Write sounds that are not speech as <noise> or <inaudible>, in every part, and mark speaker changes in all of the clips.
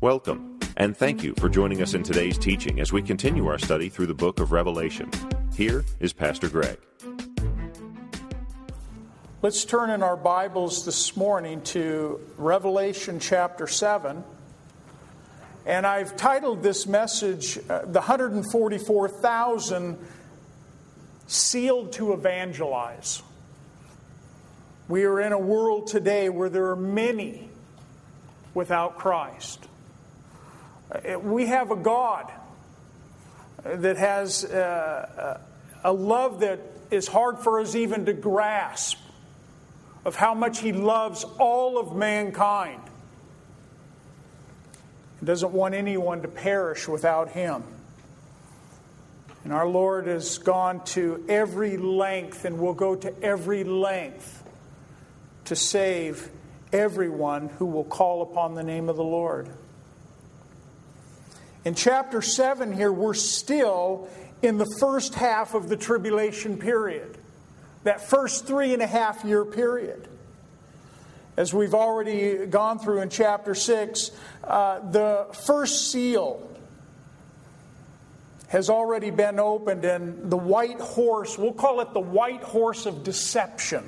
Speaker 1: Welcome, and thank you for joining us in today's teaching as we continue our study through the book of Revelation. Here is Pastor Greg.
Speaker 2: Let's turn in our Bibles this morning to Revelation chapter 7. And I've titled this message, uh, The 144,000 Sealed to Evangelize. We are in a world today where there are many without Christ. Uh, we have a God that has uh, a love that is hard for us even to grasp of how much He loves all of mankind. Doesn't want anyone to perish without Him. And our Lord has gone to every length and will go to every length to save everyone who will call upon the name of the Lord. In chapter 7 here, we're still in the first half of the tribulation period, that first three and a half year period. As we've already gone through in chapter 6, uh, the first seal has already been opened, and the white horse, we'll call it the white horse of deception,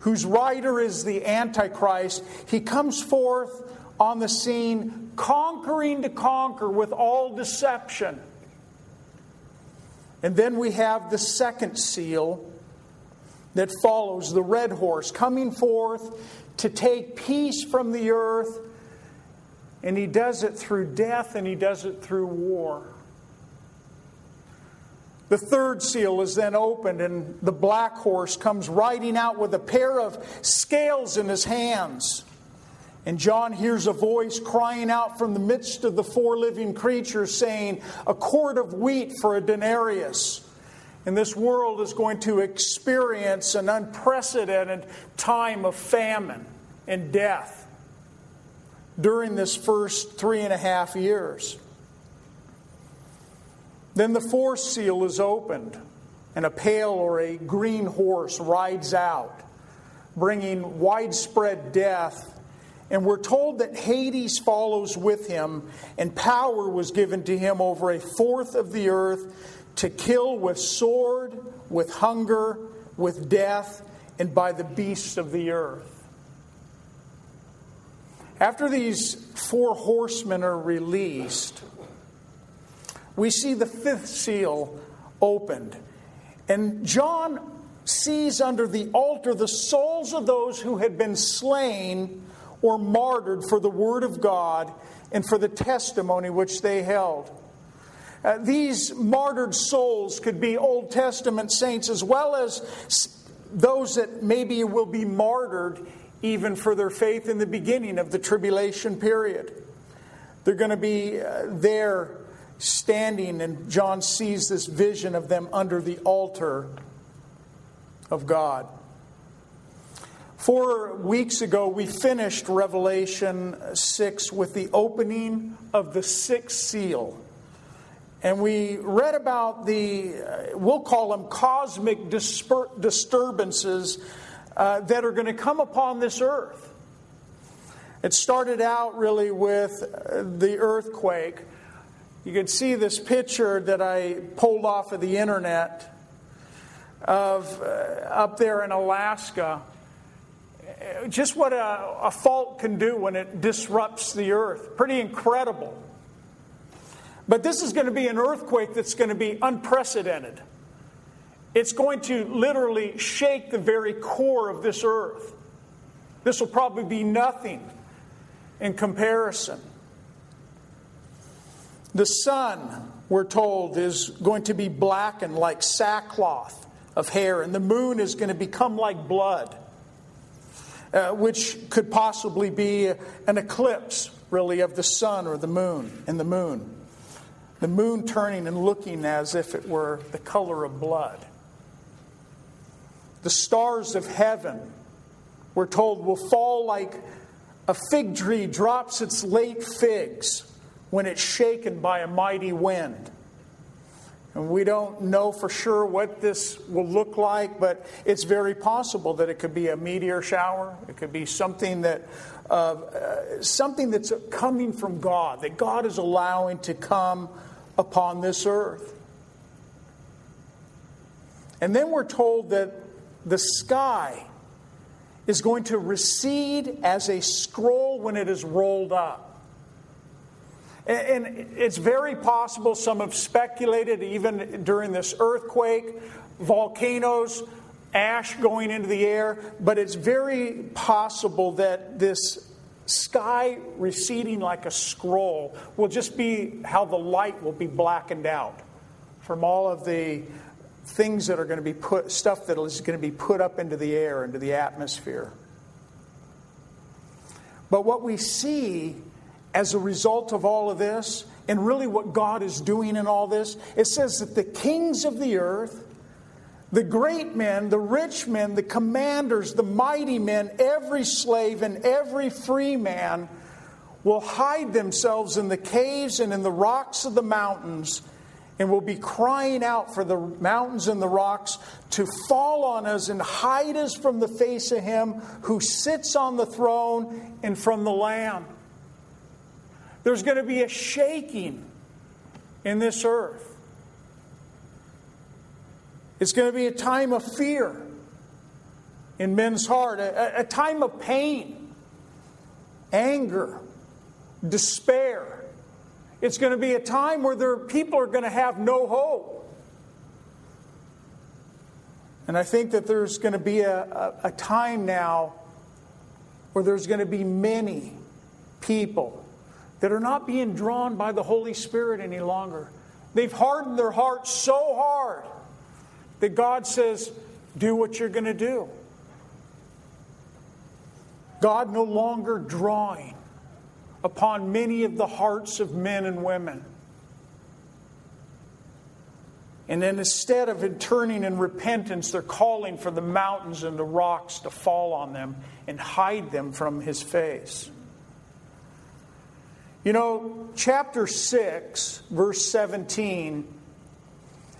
Speaker 2: whose rider is the Antichrist, he comes forth on the scene, conquering to conquer with all deception. And then we have the second seal that follows the red horse coming forth to take peace from the earth. And he does it through death and he does it through war. The third seal is then opened, and the black horse comes riding out with a pair of scales in his hands. And John hears a voice crying out from the midst of the four living creatures saying, A quart of wheat for a denarius. And this world is going to experience an unprecedented time of famine and death during this first three and a half years. Then the fourth seal is opened, and a pale or a green horse rides out, bringing widespread death and we're told that Hades follows with him, and power was given to him over a fourth of the earth to kill with sword, with hunger, with death, and by the beasts of the earth. After these four horsemen are released, we see the fifth seal opened. And John sees under the altar the souls of those who had been slain or martyred for the Word of God and for the testimony which they held. Uh, these martyred souls could be Old Testament saints as well as those that maybe will be martyred even for their faith in the beginning of the tribulation period. They're going to be uh, there standing, and John sees this vision of them under the altar of God. Four weeks ago, we finished Revelation 6 with the opening of the sixth seal. And we read about the, uh, we'll call them cosmic disper- disturbances uh, that are going to come upon this earth. It started out really with uh, the earthquake. You can see this picture that I pulled off of the internet of uh, up there in Alaska just what a, a fault can do when it disrupts the earth. Pretty incredible. But this is going to be an earthquake that's going to be unprecedented. It's going to literally shake the very core of this earth. This will probably be nothing in comparison. The sun, we're told, is going to be blackened like sackcloth of hair, and the moon is going to become like blood uh, which could possibly be an eclipse, really, of the sun or the moon, and the moon. The moon turning and looking as if it were the color of blood. The stars of heaven, we're told, will fall like a fig tree drops its late figs when it's shaken by a mighty wind. And we don't know for sure what this will look like, but it's very possible that it could be a meteor shower. It could be something that uh, uh, something that's coming from God, that God is allowing to come upon this earth. And then we're told that the sky is going to recede as a scroll when it is rolled up. And it's very possible, some have speculated, even during this earthquake, volcanoes, ash going into the air, but it's very possible that this sky receding like a scroll will just be how the light will be blackened out from all of the things that are going to be put, stuff that is going to be put up into the air, into the atmosphere. But what we see as a result of all of this, and really what God is doing in all this, it says that the kings of the earth, the great men, the rich men, the commanders, the mighty men, every slave and every free man will hide themselves in the caves and in the rocks of the mountains and will be crying out for the mountains and the rocks to fall on us and hide us from the face of him who sits on the throne and from the Lamb. There's going to be a shaking in this earth. It's going to be a time of fear in men's heart, a, a time of pain, anger, despair. It's going to be a time where there, people are going to have no hope. And I think that there's going to be a, a, a time now where there's going to be many people that are not being drawn by the Holy Spirit any longer. They've hardened their hearts so hard that God says, Do what you're going to do. God no longer drawing upon many of the hearts of men and women. And then instead of turning in repentance, they're calling for the mountains and the rocks to fall on them and hide them from his face. You know, chapter 6, verse 17,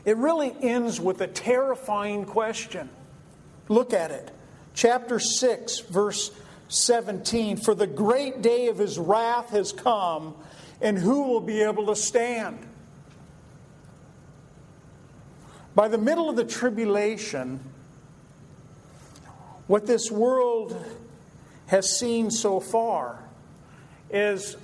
Speaker 2: it really ends with a terrifying question. Look at it. Chapter 6, verse 17 For the great day of his wrath has come, and who will be able to stand? By the middle of the tribulation, what this world has seen so far is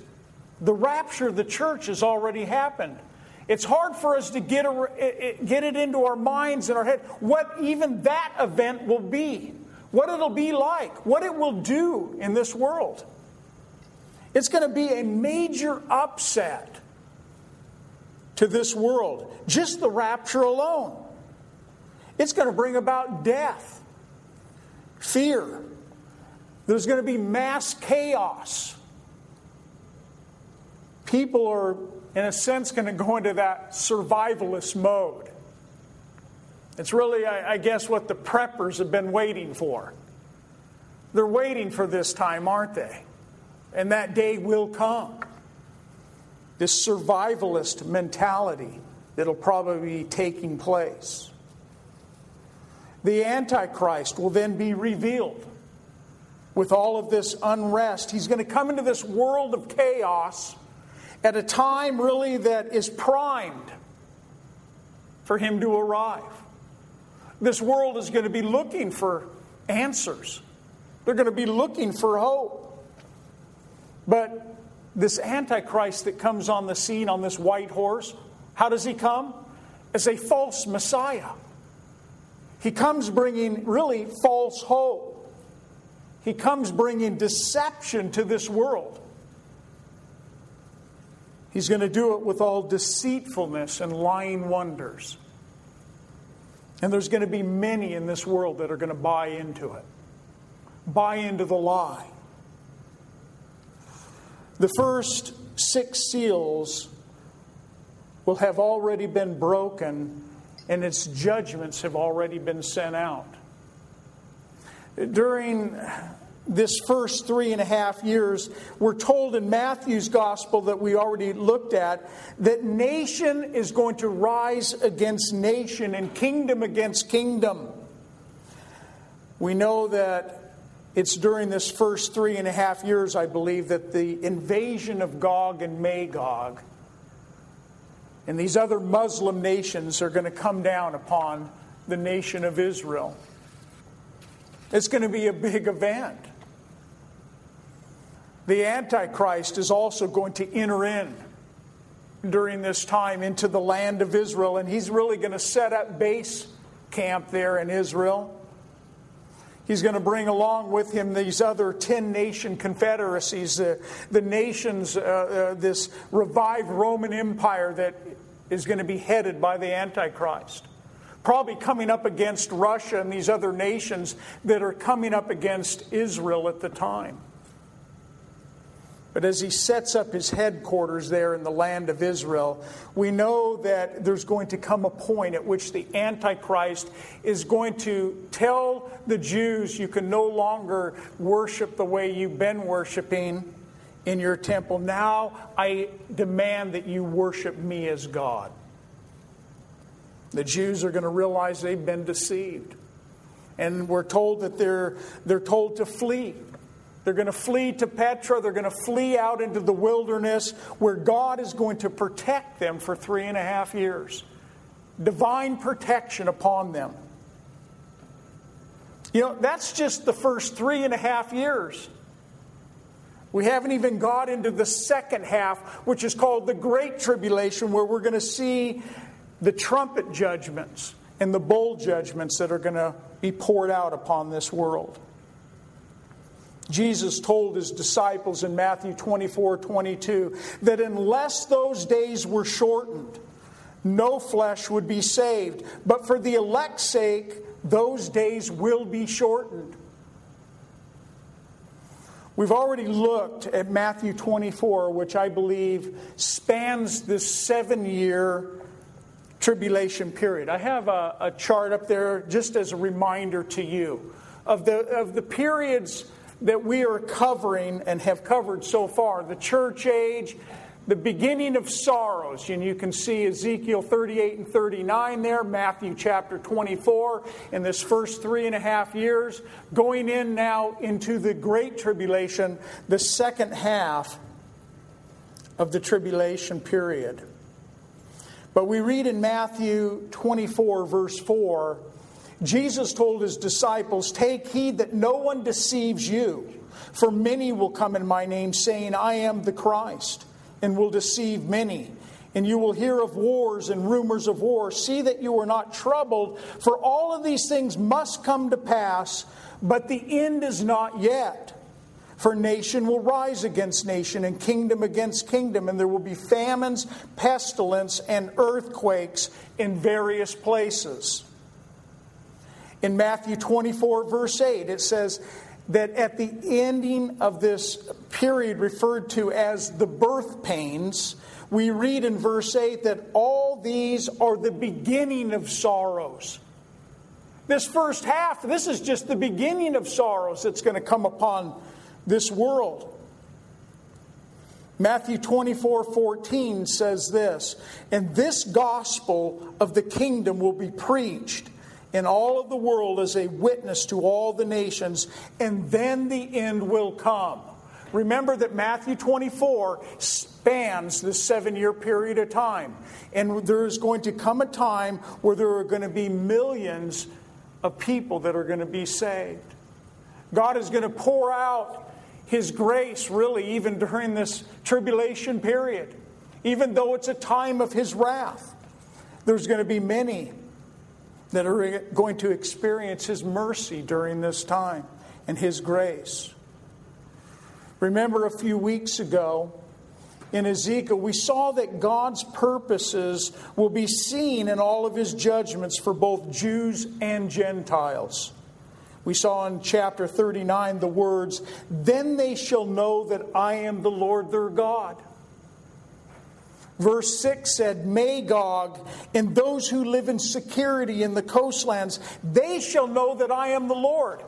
Speaker 2: the rapture of the church has already happened. It's hard for us to get, a, get it into our minds and our head what even that event will be, what it'll be like, what it will do in this world. It's going to be a major upset to this world, just the rapture alone. It's going to bring about death, fear. There's going to be mass chaos people are, in a sense, going to go into that survivalist mode. It's really, I, I guess, what the preppers have been waiting for. They're waiting for this time, aren't they? And that day will come. This survivalist mentality that'll probably be taking place. The Antichrist will then be revealed with all of this unrest. He's going to come into this world of chaos at a time really that is primed for him to arrive. This world is going to be looking for answers, they're going to be looking for hope. But this Antichrist that comes on the scene on this white horse, how does he come? As a false Messiah. He comes bringing really false hope. He comes bringing deception to this world. He's going to do it with all deceitfulness and lying wonders. And there's going to be many in this world that are going to buy into it, buy into the lie. The first six seals will have already been broken, and its judgments have already been sent out. During this first three and a half years, we're told in Matthew's gospel that we already looked at that nation is going to rise against nation and kingdom against kingdom. We know that it's during this first three and a half years, I believe, that the invasion of Gog and Magog and these other Muslim nations are going to come down upon the nation of Israel. It's going to be a big event. The Antichrist is also going to enter in during this time into the land of Israel, and he's really going to set up base camp there in Israel. He's going to bring along with him these other 10 nation confederacies, uh, the nations, uh, uh, this revived Roman Empire that is going to be headed by the Antichrist. Probably coming up against Russia and these other nations that are coming up against Israel at the time. But as he sets up his headquarters there in the land of Israel, we know that there's going to come a point at which the Antichrist is going to tell the Jews, you can no longer worship the way you've been worshiping in your temple. Now I demand that you worship me as God. The Jews are going to realize they've been deceived. And we're told that they're, they're told to flee. They're going to flee to Petra. They're going to flee out into the wilderness where God is going to protect them for three and a half years. Divine protection upon them. You know, that's just the first three and a half years. We haven't even got into the second half, which is called the Great Tribulation, where we're going to see the trumpet judgments and the bowl judgments that are going to be poured out upon this world. Jesus told his disciples in Matthew 24 22 that unless those days were shortened, no flesh would be saved. But for the elect's sake, those days will be shortened. We've already looked at Matthew 24, which I believe spans this seven year tribulation period. I have a, a, chart up there just as a reminder to you of the, of the periods that we are covering and have covered so far the church age, the beginning of sorrows. And you can see Ezekiel 38 and 39 there, Matthew chapter 24, in this first three and a half years, going in now into the great tribulation, the second half of the tribulation period. But we read in Matthew 24, verse 4 Jesus told his disciples, Take heed that no one deceives you, for many will come in my name, saying, I am the Christ, and will deceive many. And you will hear of wars and rumors of wars. See that you are not troubled, for all of these things must come to pass, but the end is not yet. For nation will rise against nation, and kingdom against kingdom, and there will be famines, pestilence, and earthquakes in various places. In Matthew 24, verse 8, it says that at the ending of this period referred to as the birth pains, we read in verse 8 that all these are the beginning of sorrows. This first half, this is just the beginning of sorrows that's going to come upon this world. Matthew 24, 14 says this, and this gospel of the kingdom will be preached in all of the world as a witness to all the nations, and then the end will come. Remember that Matthew 24 spans this seven year period of time. And there is going to come a time where there are going to be millions of people that are going to be saved. God is going to pour out His grace, really, even during this tribulation period. Even though it's a time of His wrath, there's going to be many that are going to experience His mercy during this time and His grace. Remember a few weeks ago in Ezekiel, we saw that God's purposes will be seen in all of His judgments for both Jews and Gentiles. We saw in chapter 39 the words, Then they shall know that I am the Lord their God. Verse 6 said, Magog and those who live in security in the coastlands, they shall know that I am the Lord.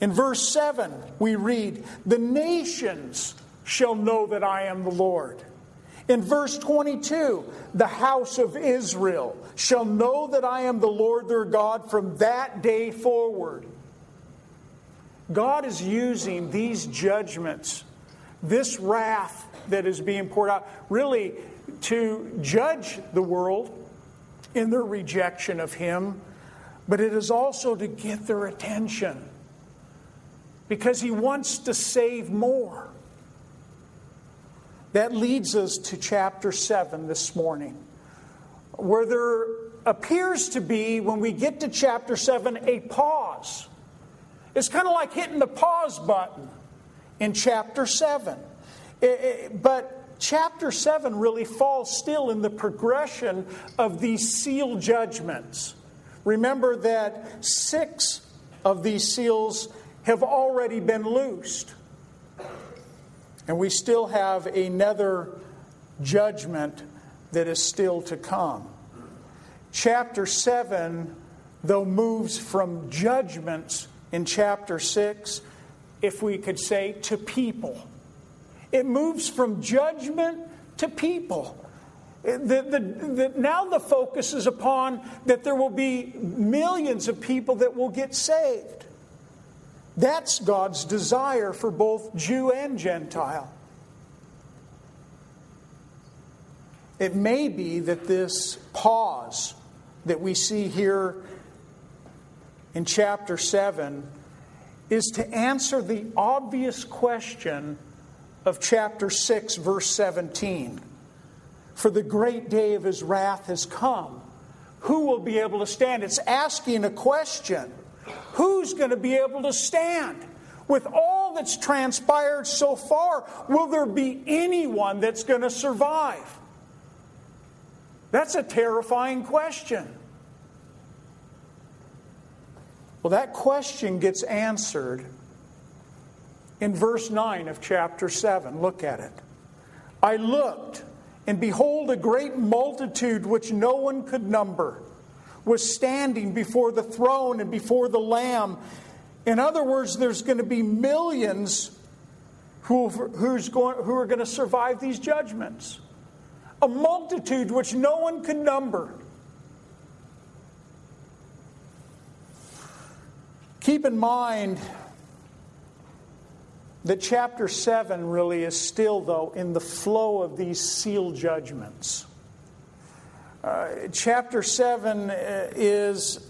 Speaker 2: In verse 7, we read, The nations shall know that I am the Lord. In verse 22, the house of Israel shall know that I am the Lord their God from that day forward. God is using these judgments, this wrath that is being poured out, really to judge the world in their rejection of Him, but it is also to get their attention because He wants to save more. That leads us to chapter 7 this morning, where there appears to be, when we get to chapter 7, a pause. It's kind of like hitting the pause button in chapter 7. It, but chapter 7 really falls still in the progression of these seal judgments. Remember that six of these seals have already been loosed. And we still have another judgment that is still to come. Chapter 7, though, moves from judgments in chapter 6, if we could say, to people. It moves from judgment to people. The, the, the, now the focus is upon that there will be millions of people that will get saved. That's God's desire for both Jew and Gentile. It may be that this pause that we see here in chapter 7 is to answer the obvious question of chapter 6, verse 17. For the great day of his wrath has come. Who will be able to stand? It's asking a question. Who's going to be able to stand? With all that's transpired so far, will there be anyone that's going to survive? That's a terrifying question. Well, that question gets answered in verse 9 of chapter 7. Look at it. I looked, and behold, a great multitude which no one could number was standing before the throne and before the Lamb. In other words, there's going to be millions who, who's going, who are going to survive these judgments. A multitude which no one could number. Keep in mind that chapter 7 really is still, though, in the flow of these seal judgments. Uh, chapter 7 uh, is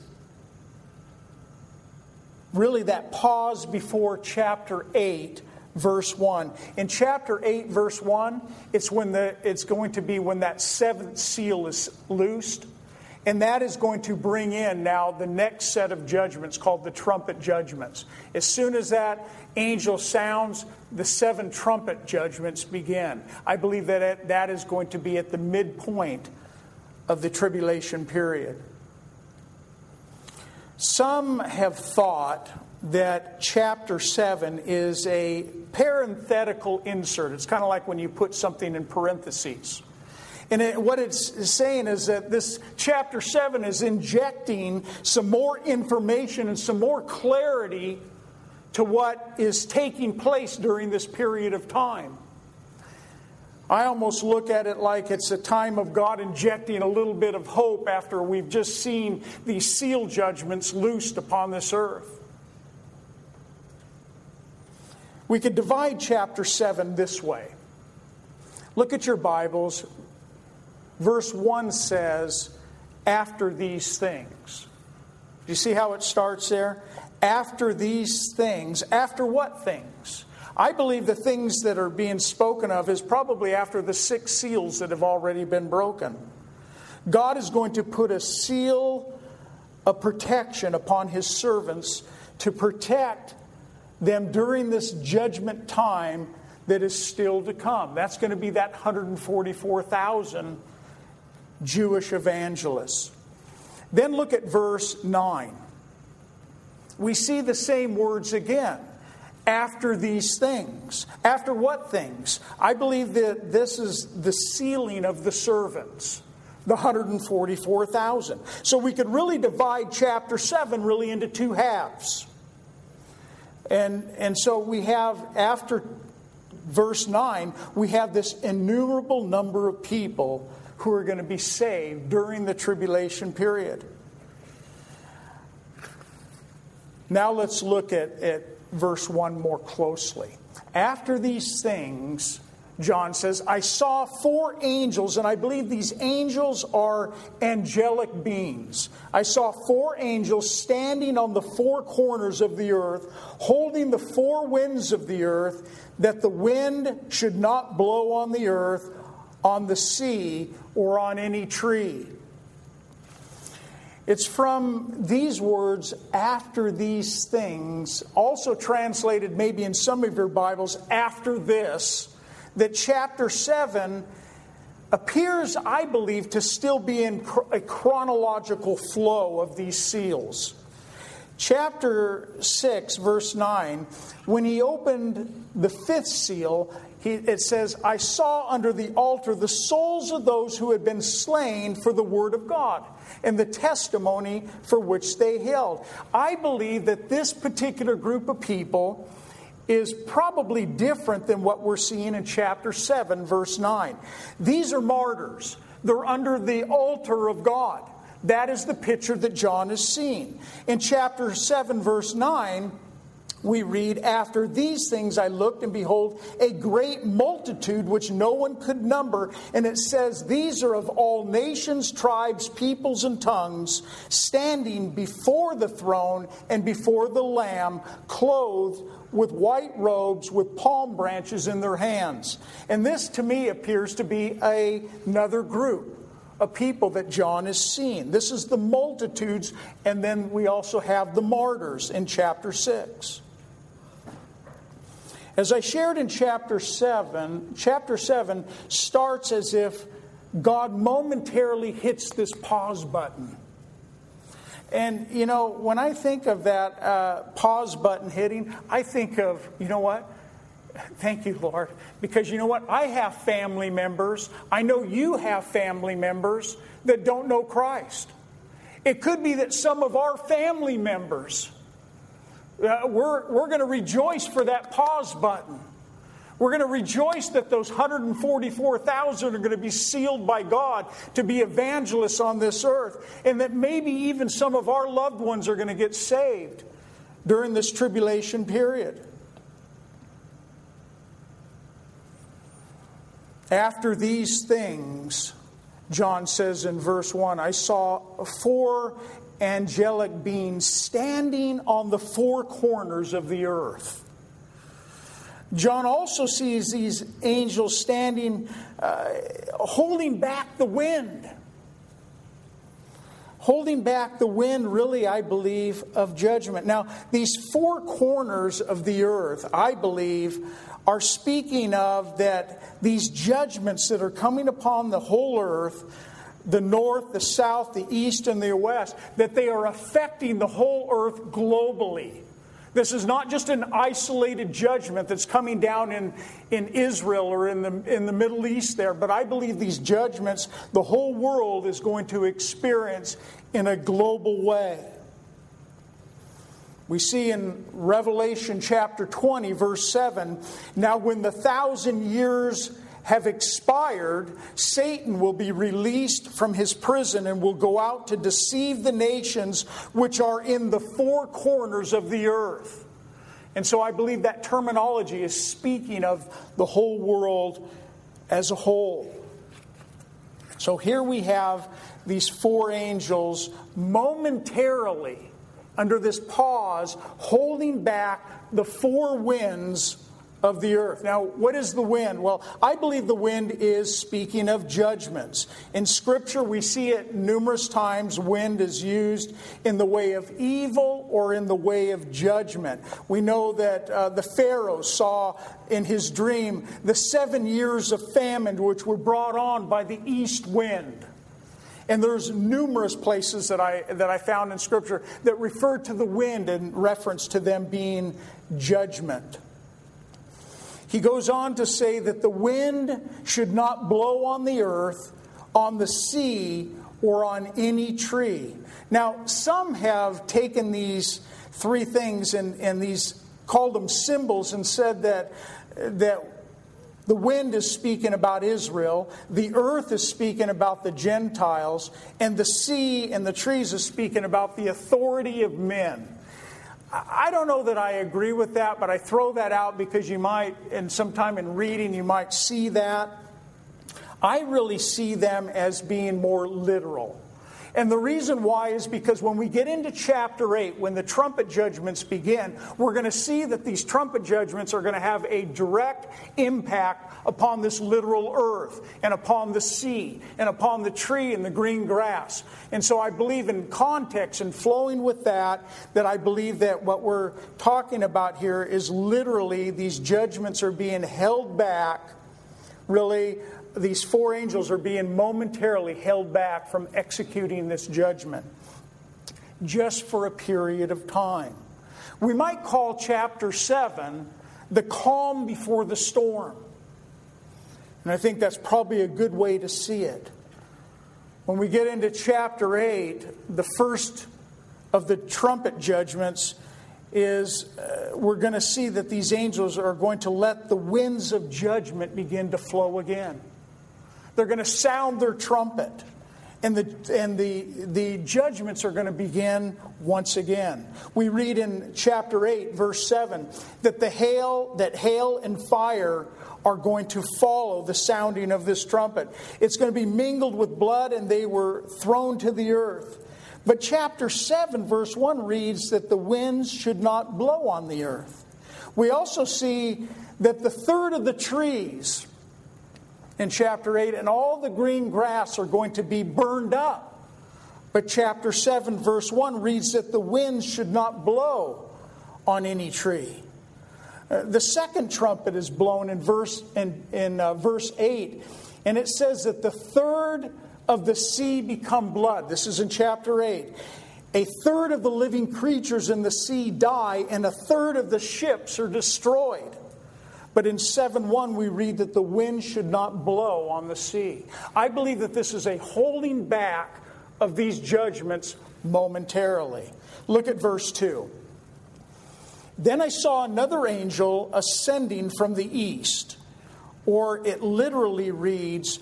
Speaker 2: really that pause before chapter 8 verse 1 in chapter 8 verse 1 it's when the it's going to be when that seventh seal is loosed and that is going to bring in now the next set of judgments called the trumpet judgments. As soon as that angel sounds, the seven trumpet judgments begin. I believe that that is going to be at the midpoint of the tribulation period. Some have thought that chapter 7 is a parenthetical insert. It's kind of like when you put something in parentheses. And it, what it's saying is that this chapter 7 is injecting some more information and some more clarity to what is taking place during this period of time. I almost look at it like it's a time of God injecting a little bit of hope after we've just seen these seal judgments loosed upon this earth. We could divide chapter 7 this way. Look at your Bibles, Verse 1 says, after these things. Do you see how it starts there? After these things. After what things? I believe the things that are being spoken of is probably after the six seals that have already been broken. God is going to put a seal of protection upon his servants to protect them during this judgment time that is still to come. That's going to be that 144,000 Jewish evangelists. Then look at verse 9. We see the same words again. After these things. After what things? I believe that this is the sealing of the servants, the 144,000. So we could really divide chapter 7 really into two halves. And, and so we have, after verse 9, we have this innumerable number of people who are going to be saved during the tribulation period. Now let's look at, at verse 1 more closely. After these things, John says, I saw four angels, and I believe these angels are angelic beings. I saw four angels standing on the four corners of the earth, holding the four winds of the earth, that the wind should not blow on the earth, on the sea, or on any tree. It's from these words, after these things, also translated maybe in some of your Bibles, after this, that chapter 7 appears, I believe, to still be in a chronological flow of these seals. Chapter 6, verse 9, when he opened the fifth seal, he, it says, I saw under the altar the souls of those who had been slain for the word of God and the testimony for which they held. I believe that this particular group of people is probably different than what we're seeing in chapter 7, verse 9. These are martyrs, they're under the altar of God. That is the picture that John is seeing. In chapter 7, verse 9, we read, After these things I looked, and behold, a great multitude which no one could number. And it says, These are of all nations, tribes, peoples, and tongues, standing before the throne and before the Lamb, clothed with white robes, with palm branches in their hands. And this to me appears to be a, another group of people that John is seeing. This is the multitudes, and then we also have the martyrs in chapter 6. As I shared in chapter 7, chapter 7 starts as if God momentarily hits this pause button. And, you know, when I think of that uh, pause button hitting, I think of, you know what? Thank you, Lord. Because you know what? I have family members. I know you have family members that don't know Christ. It could be that some of our family members uh, we're, we're going to rejoice for that pause button. We're going to rejoice that those 144,000 are going to be sealed by God to be evangelists on this earth, and that maybe even some of our loved ones are going to get saved during this tribulation period. After these things, John says in verse 1, I saw four angelic beings standing on the four corners of the earth. John also sees these angels standing, uh, holding back the wind. Holding back the wind, really, I believe, of judgment. Now, these four corners of the earth, I believe, are speaking of that these judgments that are coming upon the whole earth the north, the south, the east, and the west, that they are affecting the whole earth globally. This is not just an isolated judgment that's coming down in, in Israel or in the, in the Middle East there, but I believe these judgments the whole world is going to experience in a global way. We see in Revelation chapter 20, verse 7 now, when the thousand years have expired, Satan will be released from his prison and will go out to deceive the nations which are in the four corners of the earth. And so I believe that terminology is speaking of the whole world as a whole. So here we have these four angels momentarily, under this pause, holding back the four winds of the earth. Now, what is the wind? Well, I believe the wind is speaking of judgments. In Scripture, we see it numerous times. Wind is used in the way of evil or in the way of judgment. We know that uh, the Pharaoh saw in his dream the seven years of famine which were brought on by the east wind. And there's numerous places that I, that I found in Scripture that refer to the wind in reference to them being judgment. He goes on to say that the wind should not blow on the earth, on the sea, or on any tree. Now, some have taken these three things and, and these called them symbols and said that, that the wind is speaking about Israel, the earth is speaking about the Gentiles, and the sea and the trees is speaking about the authority of men. I don't know that I agree with that, but I throw that out because you might, and sometime in reading, you might see that. I really see them as being more literal. And the reason why is because when we get into chapter 8, when the trumpet judgments begin, we're going to see that these trumpet judgments are going to have a direct impact upon this literal earth and upon the sea and upon the tree and the green grass. And so I believe in context and flowing with that, that I believe that what we're talking about here is literally these judgments are being held back, really these four angels are being momentarily held back from executing this judgment just for a period of time. We might call chapter 7 the calm before the storm. And I think that's probably a good way to see it. When we get into chapter 8, the first of the trumpet judgments is uh, we're going to see that these angels are going to let the winds of judgment begin to flow again. They're going to sound their trumpet. And, the, and the, the judgments are going to begin once again. We read in chapter 8, verse 7, that the hail, that hail and fire are going to follow the sounding of this trumpet. It's going to be mingled with blood, and they were thrown to the earth. But chapter 7, verse 1 reads that the winds should not blow on the earth. We also see that the third of the trees in chapter 8, and all the green grass are going to be burned up. But chapter 7, verse 1 reads that the winds should not blow on any tree. Uh, the second trumpet is blown in verse, in, in uh, verse 8, and it says that the third of the sea become blood. This is in chapter 8. A third of the living creatures in the sea die, and a third of the ships are destroyed. But in 7 1, we read that the wind should not blow on the sea. I believe that this is a holding back of these judgments momentarily. Look at verse 2. Then I saw another angel ascending from the east, or it literally reads,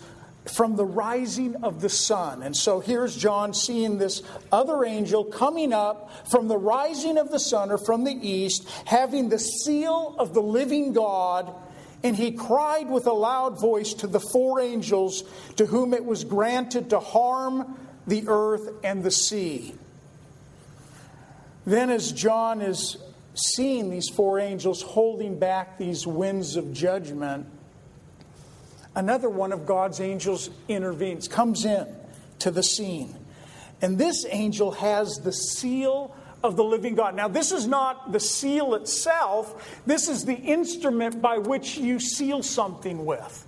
Speaker 2: from the rising of the sun. And so here's John seeing this other angel coming up from the rising of the sun or from the east, having the seal of the living God. And he cried with a loud voice to the four angels to whom it was granted to harm the earth and the sea. Then, as John is seeing these four angels holding back these winds of judgment, another one of God's angels intervenes, comes in to the scene. And this angel has the seal of the living God. Now, this is not the seal itself, this is the instrument by which you seal something with.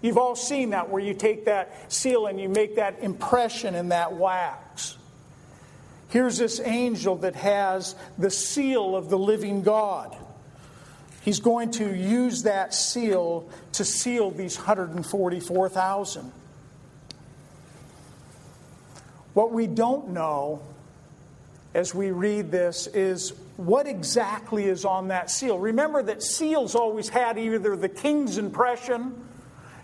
Speaker 2: You've all seen that where you take that seal and you make that impression in that wax. Here's this angel that has the seal of the living God. He's going to use that seal to seal these 144,000. What we don't know as we read this is what exactly is on that seal. Remember that seals always had either the king's impression,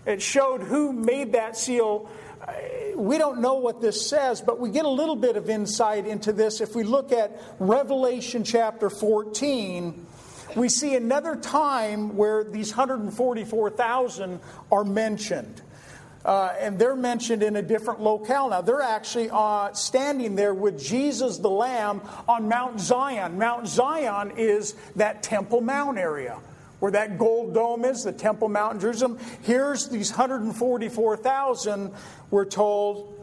Speaker 2: it showed who made that seal. Uh, we don't know what this says, but we get a little bit of insight into this if we look at Revelation chapter 14 we see another time where these 144,000 are mentioned. Uh, and they're mentioned in a different locale now. They're actually uh, standing there with Jesus the Lamb on Mount Zion. Mount Zion is that Temple Mount area where that gold dome is, the Temple Mount in Jerusalem. Here's these 144,000, we're told,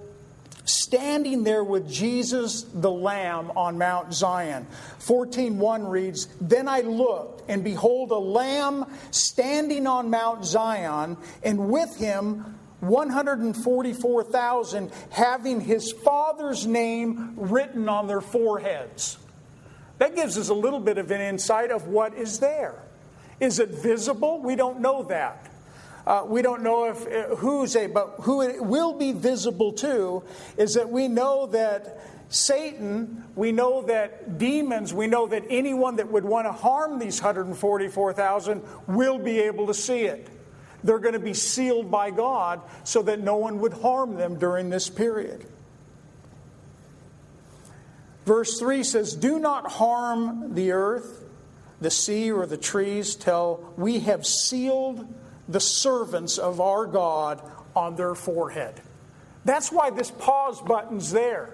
Speaker 2: standing there with Jesus the Lamb on Mount Zion. 14:1 reads, "Then I looked, and behold a lamb standing on Mount Zion, and with him 144,000 having his father's name written on their foreheads." That gives us a little bit of an insight of what is there. Is it visible? We don't know that. Uh, we don't know if uh, who's a, but who it will be visible to is that we know that Satan, we know that demons, we know that anyone that would want to harm these 144,000 will be able to see it. They're going to be sealed by God so that no one would harm them during this period. Verse 3 says, Do not harm the earth, the sea, or the trees till we have sealed the servants of our God on their forehead. That's why this pause button's there.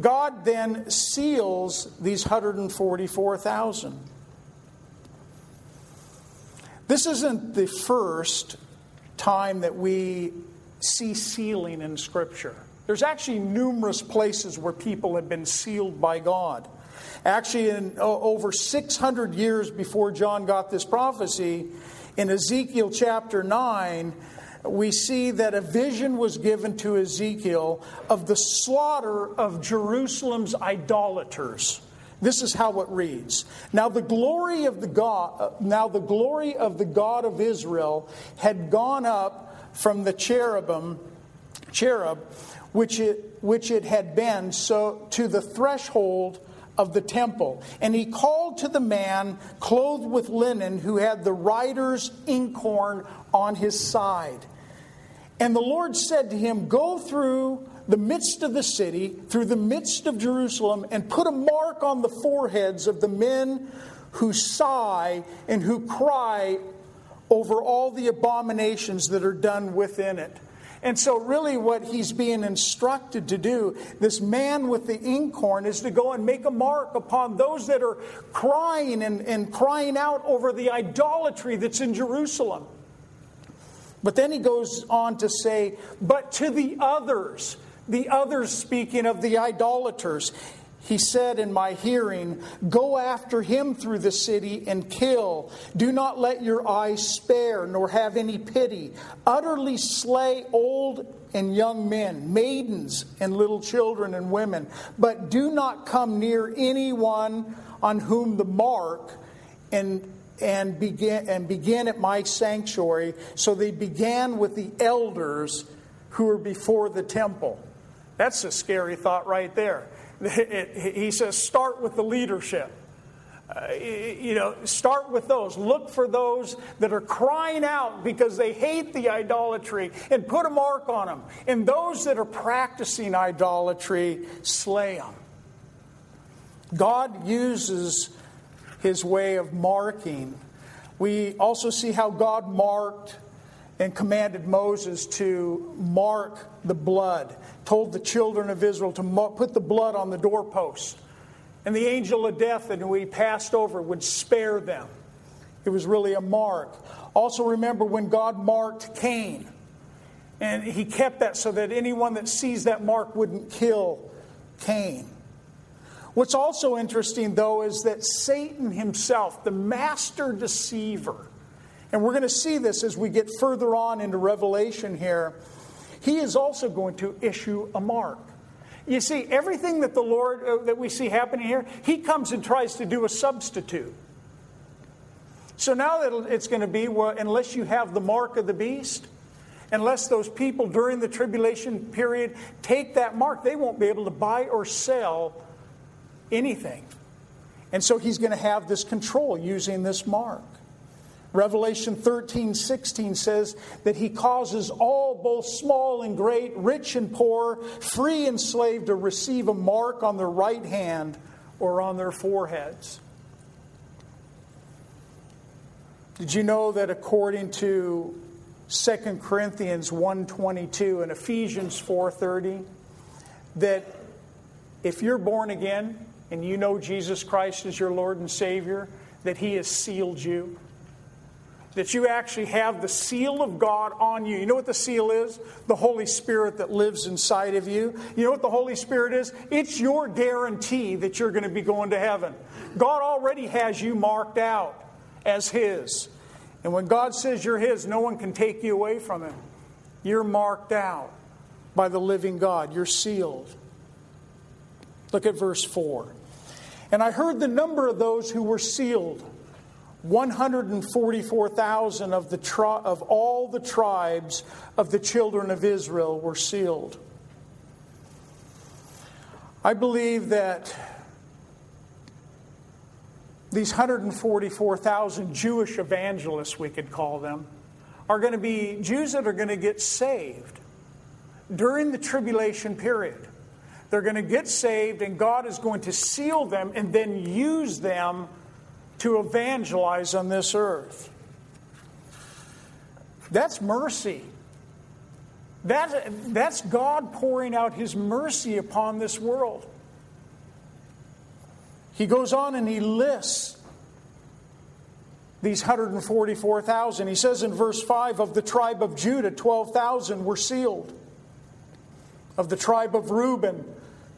Speaker 2: God then seals these 144,000. This isn't the first time that we see sealing in Scripture. There's actually numerous places where people have been sealed by God. Actually, in over 600 years before John got this prophecy, in Ezekiel chapter 9, we see that a vision was given to Ezekiel of the slaughter of Jerusalem's idolaters. This is how it reads. Now the glory of the God now the glory of the God of Israel had gone up from the cherubim cherub which it which it had been so to the threshold of the temple. And he called to the man clothed with linen who had the writer's inkhorn on his side. And the Lord said to him, Go through the midst of the city, through the midst of Jerusalem, and put a mark on the foreheads of the men who sigh and who cry over all the abominations that are done within it. And so, really, what he's being instructed to do, this man with the inkhorn, is to go and make a mark upon those that are crying and, and crying out over the idolatry that's in Jerusalem. But then he goes on to say, But to the others, the others speaking of the idolaters, he said in my hearing, Go after him through the city and kill. Do not let your eyes spare, nor have any pity. Utterly slay old and young men, maidens and little children and women. But do not come near anyone on whom the mark and and begin, and begin at my sanctuary. So they began with the elders who were before the temple. That's a scary thought right there. <laughs> he says, start with the leadership. Uh, you know, start with those. Look for those that are crying out because they hate the idolatry and put a mark on them. And those that are practicing idolatry, slay them. God uses his way of marking. We also see how God marked and commanded Moses to mark the blood, told the children of Israel to put the blood on the doorpost. And the angel of death that we passed over would spare them. It was really a mark. Also, remember when God marked Cain, and he kept that so that anyone that sees that mark wouldn't kill Cain. What's also interesting, though, is that Satan himself, the master deceiver, and we're going to see this as we get further on into Revelation here, he is also going to issue a mark. You see, everything that the Lord, uh, that we see happening here, he comes and tries to do a substitute. So now it's going to be, well, unless you have the mark of the beast, unless those people during the tribulation period take that mark, they won't be able to buy or sell anything. And so he's going to have this control using this mark. Revelation 13, 16 says that he causes all, both small and great, rich and poor, free and slave, to receive a mark on their right hand or on their foreheads. Did you know that according to 2 Corinthians 1:22 and Ephesians 4:30 that if you're born again, and you know Jesus Christ is your Lord and Savior, that He has sealed you. That you actually have the seal of God on you. You know what the seal is? The Holy Spirit that lives inside of you. You know what the Holy Spirit is? It's your guarantee that you're going to be going to heaven. God already has you marked out as His. And when God says you're His, no one can take you away from Him. You're marked out by the living God, you're sealed. Look at verse 4. And I heard the number of those who were sealed 144,000 of, the tri- of all the tribes of the children of Israel were sealed. I believe that these 144,000 Jewish evangelists, we could call them, are going to be Jews that are going to get saved during the tribulation period. They're going to get saved, and God is going to seal them and then use them to evangelize on this earth. That's mercy. That, that's God pouring out His mercy upon this world. He goes on and he lists these 144,000. He says in verse 5 of the tribe of Judah, 12,000 were sealed. Of the tribe of Reuben,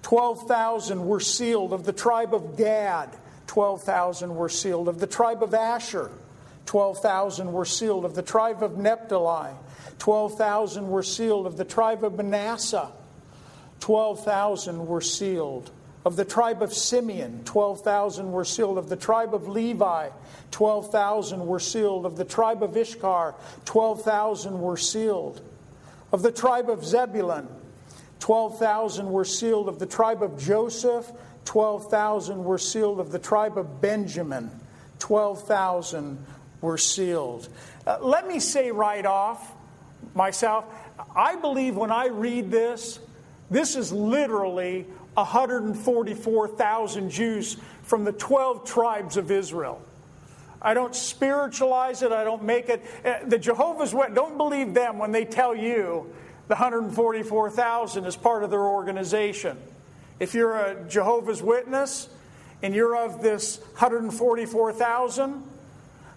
Speaker 2: 12,000 were sealed. Of the tribe of Gad, 12,000 were sealed. Of the tribe of Asher, 12,000 were sealed. Of the tribe of Naphtali, 12,000 were sealed. Of the tribe of Manasseh, 12,000 were sealed. Of the tribe of Simeon, 12,000 were sealed. Of the tribe of Levi, 12,000 were sealed. Of the tribe of Issachar, 12,000 were sealed. Of the tribe of Zebulun, 12,000 were sealed of the tribe of Joseph, 12,000 were sealed of the tribe of Benjamin, 12,000 were sealed. Uh, let me say right off myself, I believe when I read this, this is literally 144,000 Jews from the 12 tribes of Israel. I don't spiritualize it, I don't make it. Uh, the Jehovah's Witnesses, don't believe them when they tell you the 144,000 is part of their organization. If you're a Jehovah's Witness and you're of this 144,000,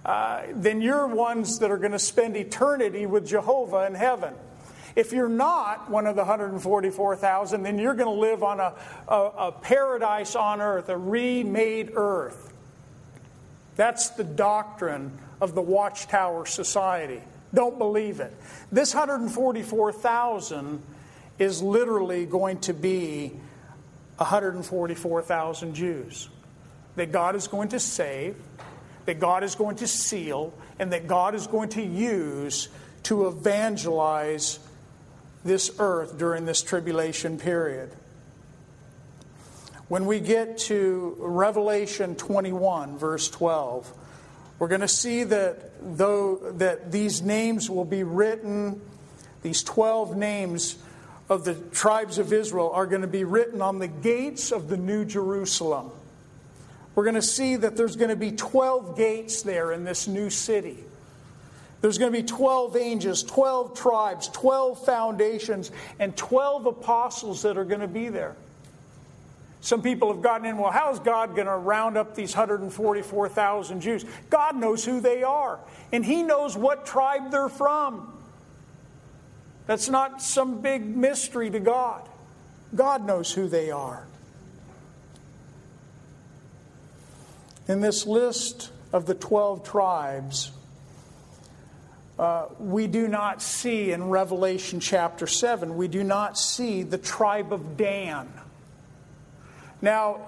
Speaker 2: uh, then you're ones that are going to spend eternity with Jehovah in heaven. If you're not one of the 144,000, then you're going to live on a, a, a paradise on earth, a remade earth. That's the doctrine of the Watchtower Society. Don't believe it. This 144,000 is literally going to be 144,000 Jews that God is going to save, that God is going to seal, and that God is going to use to evangelize this earth during this tribulation period. When we get to Revelation 21, verse 12, we're going to see that though that these names will be written, these 12 names of the tribes of Israel are going to be written on the gates of the New Jerusalem. We're going to see that there's going to be 12 gates there in this new city. There's going to be 12 angels, 12 tribes, 12 foundations, and 12 apostles that are going to be there. Some people have gotten in, well, how's God going to round up these 144,000 Jews? God knows who they are, and He knows what tribe they're from. That's not some big mystery to God. God knows who they are. In this list of the 12 tribes, uh, we do not see in Revelation chapter 7, we do not see the tribe of Dan. Now,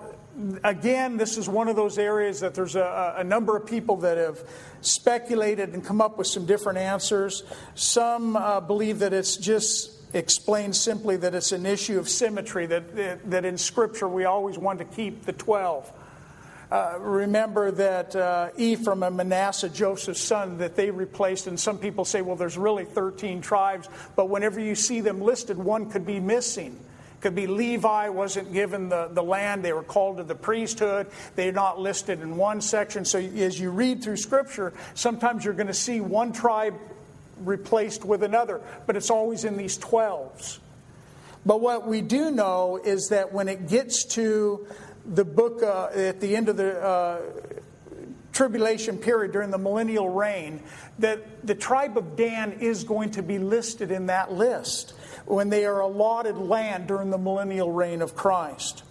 Speaker 2: again, this is one of those areas that there's a, a, number of people that have speculated and come up with some different answers. Some uh, believe that it's just explained simply that it's an issue of symmetry, that, that in Scripture we always want to keep the 12. Uh, remember that uh, Ephraim and Manasseh, Joseph's son, that they replaced, and some people say, well, there's really 13 tribes, but whenever you see them listed, one could be missing. Could be Levi wasn't given the, the land, they were called to the priesthood. They're not listed in one section. So as you read through Scripture, sometimes you're going to see one tribe replaced with another, but it's always in these 12s. But what we do know is that when it gets to the book uh, at the end of the uh, tribulation period during the millennial reign, that the tribe of Dan is going to be listed in that list when they are allotted land during the millennial reign of Christ.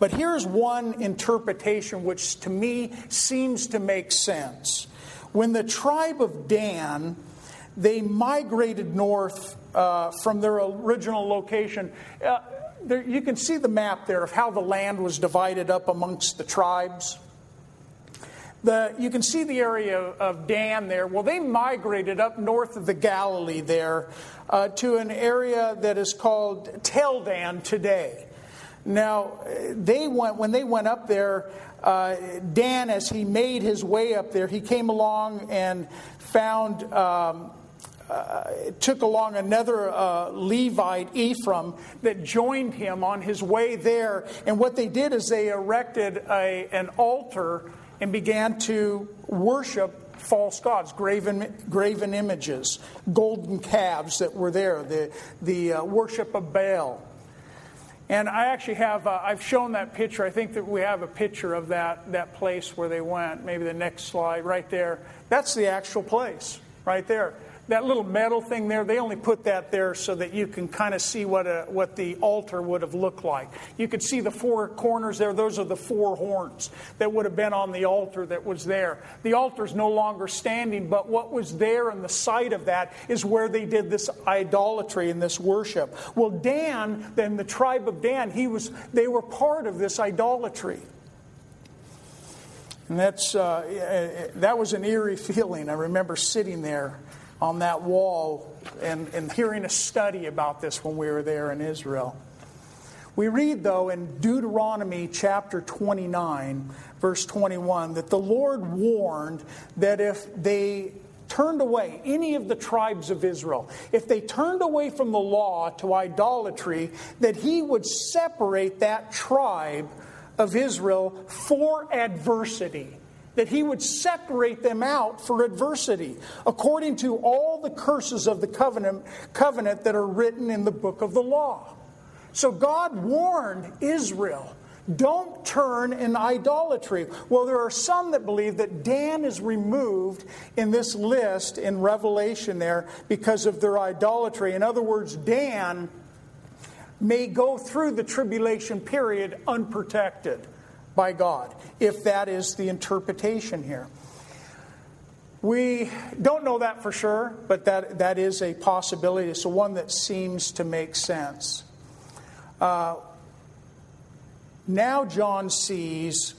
Speaker 2: But here's one interpretation which to me seems to make sense. When the tribe of Dan, they migrated north uh, from their original location. Uh, there, you can see the map there of how the land was divided up amongst the tribes. The, you can see the area of Dan there. Well, they migrated up north of the Galilee there uh, to an area that is called Tel Dan today. Now, they went, when they went up there, uh, Dan, as he made his way up there, he came along and found, um, uh, took along another uh, Levite, Ephraim, that joined him on his way there. And what they did is they erected a, an altar and began to worship false gods, graven, graven images, golden calves that were there, the, the uh, worship of Baal. And I actually have, uh, I've shown that picture. I think that we have a picture of that, that place where they went. Maybe the next slide, right there. That's the actual place, right there that little metal thing there, they only put that there so that you can kind of see what, a, what the altar would have looked like. You could see the four corners there. Those are the four horns that would have been on the altar that was there. The altar is no longer standing, but what was there in the site of that is where they did this idolatry and this worship. Well, Dan, then the tribe of Dan, he was, they were part of this idolatry. And that's, uh, that was an eerie <laughs> feeling. I remember sitting there on that wall and, and hearing a study about this when we were there in Israel. We read, though, in Deuteronomy chapter 29, verse 21, that the Lord warned that if they turned away, any of the tribes of Israel, if they turned away from the law to idolatry, that He would separate that tribe of Israel for adversity that he would separate them out for adversity, according to all the curses of the covenant, covenant that are written in the book of the law. So God warned Israel don't turn in idolatry. Well, there are some that believe that Dan is removed in this list in Revelation there because of their idolatry. In other words, Dan may go through the tribulation period unprotected by God, if that is the interpretation here. We don't know that for sure, but that, that is a possibility. It's the one that seems to make sense. Uh, now, John sees,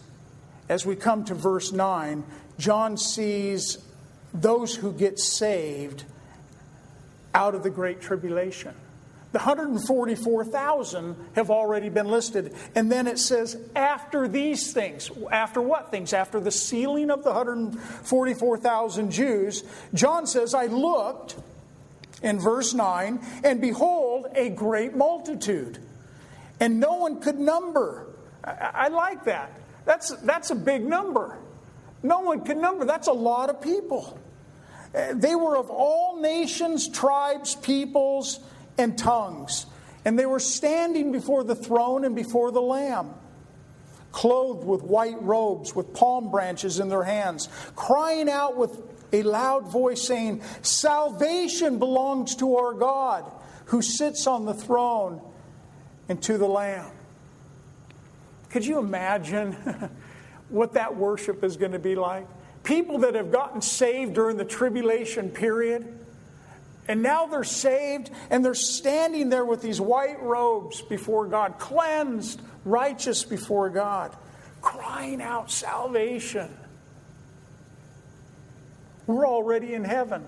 Speaker 2: as we come to verse 9, John sees those who get saved out of the Great Tribulation. The 144,000 have already been listed. And then it says, after these things. After what things? After the sealing of the 144,000 Jews, John says, I looked in verse 9, and behold, a great multitude. And no one could number. I, I like that. That's, that's a big number. No one could number. That's a lot of people. Uh, they were of all nations, tribes, peoples, and tongues. And they were standing before the throne and before the Lamb, clothed with white robes, with palm branches in their hands, crying out with a loud voice, saying, Salvation belongs to our God who sits on the throne and to the Lamb. Could you imagine <laughs> what that worship is going to be like? People that have gotten saved during the tribulation period and now they're saved and they're standing there with these white robes before God, cleansed, righteous before God, crying out salvation. We're already in heaven.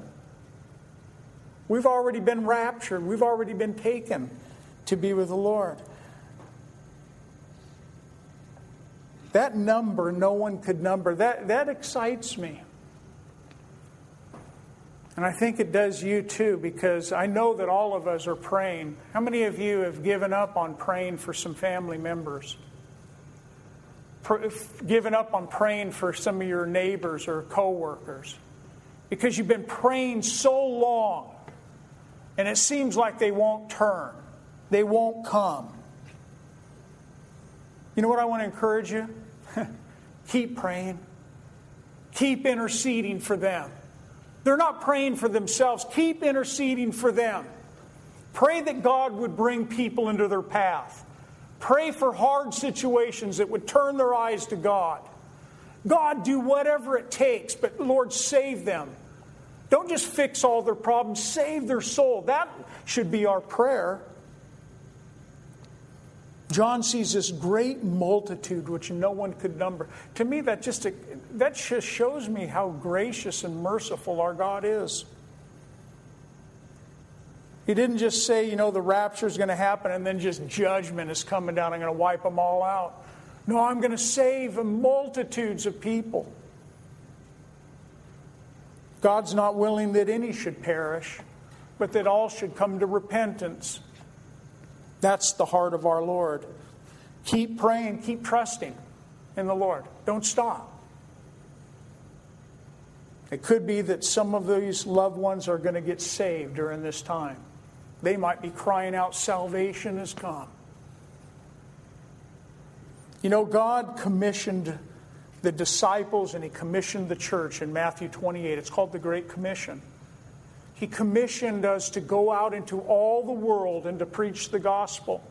Speaker 2: We've already been raptured. We've already been taken to be with the Lord. That number, no one could number. That, that excites me. And I think it does you too, because I know that all of us are praying. How many of you have given up on praying for some family members? given up on praying for some of your neighbors or coworkers? Because you've been praying so long, and it seems like they won't turn, they won't come. You know what I want to encourage you? <laughs> Keep praying. Keep interceding for them. They're not praying for themselves. Keep interceding for them. Pray that God would bring people into their path. Pray for hard situations that would turn their eyes to God. God, do whatever it takes, but Lord, save them. Don't just fix all their problems, save their soul. That should be our prayer. John sees this great multitude which no one could number. To me, that just, that just shows me how gracious and merciful our God is. He didn't just say, you know, the rapture is going to happen and then just judgment is coming down. I'm going to wipe them all out. No, I'm going to save multitudes of people. God's not willing that any should perish, but that all should come to repentance. That's the heart of our Lord. Keep praying, keep trusting in the Lord. Don't stop. It could be that some of these loved ones are going to get saved during this time. They might be crying out, Salvation has come. You know, God commissioned the disciples and He commissioned the church in Matthew 28. It's called the Great Commission. He commissioned us to go out into all the world and to preach the gospel.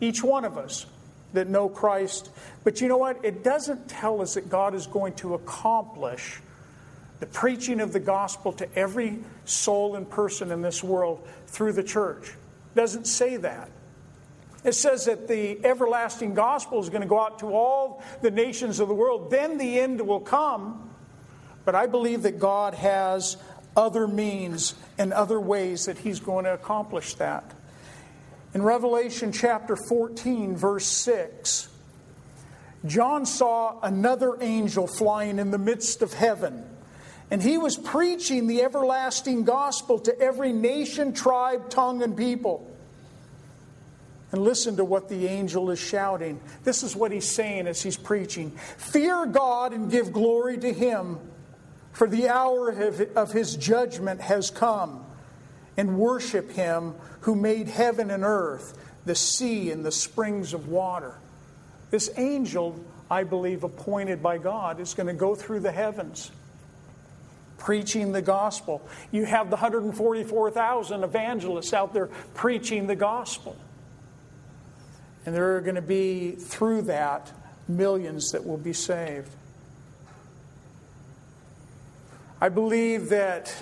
Speaker 2: Each one of us that know Christ. But you know what? It doesn't tell us that God is going to accomplish the preaching of the gospel to every soul and person in this world through the church. It doesn't say that. It says that the everlasting gospel is going to go out to all the nations of the world. Then the end will come. But I believe that God has other means and other ways that He's going to accomplish that. In Revelation chapter 14, verse 6, John saw another angel flying in the midst of heaven and he was preaching the everlasting gospel to every nation, tribe, tongue, and people. And listen to what the angel is shouting. This is what he's saying as he's preaching Fear God and give glory to him, for the hour of his judgment has come. And worship him who made heaven and earth, the sea, and the springs of water. This angel, I believe, appointed by God, is going to go through the heavens preaching the gospel. You have the 144,000 evangelists out there preaching the gospel. And there are going to be, through that, millions that will be saved. I believe that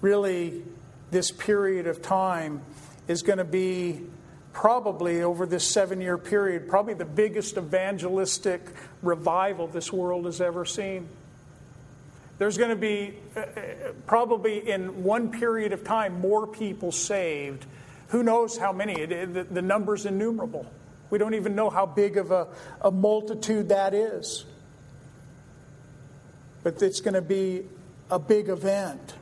Speaker 2: really this period of time is going to be probably over this seven year period, probably the biggest evangelistic revival this world has ever seen. There's going to be uh, uh, probably in one period of time more people saved. Who knows how many? The, number's innumerable. We don't even know how big of a, a multitude that is. But it's going to be a big event.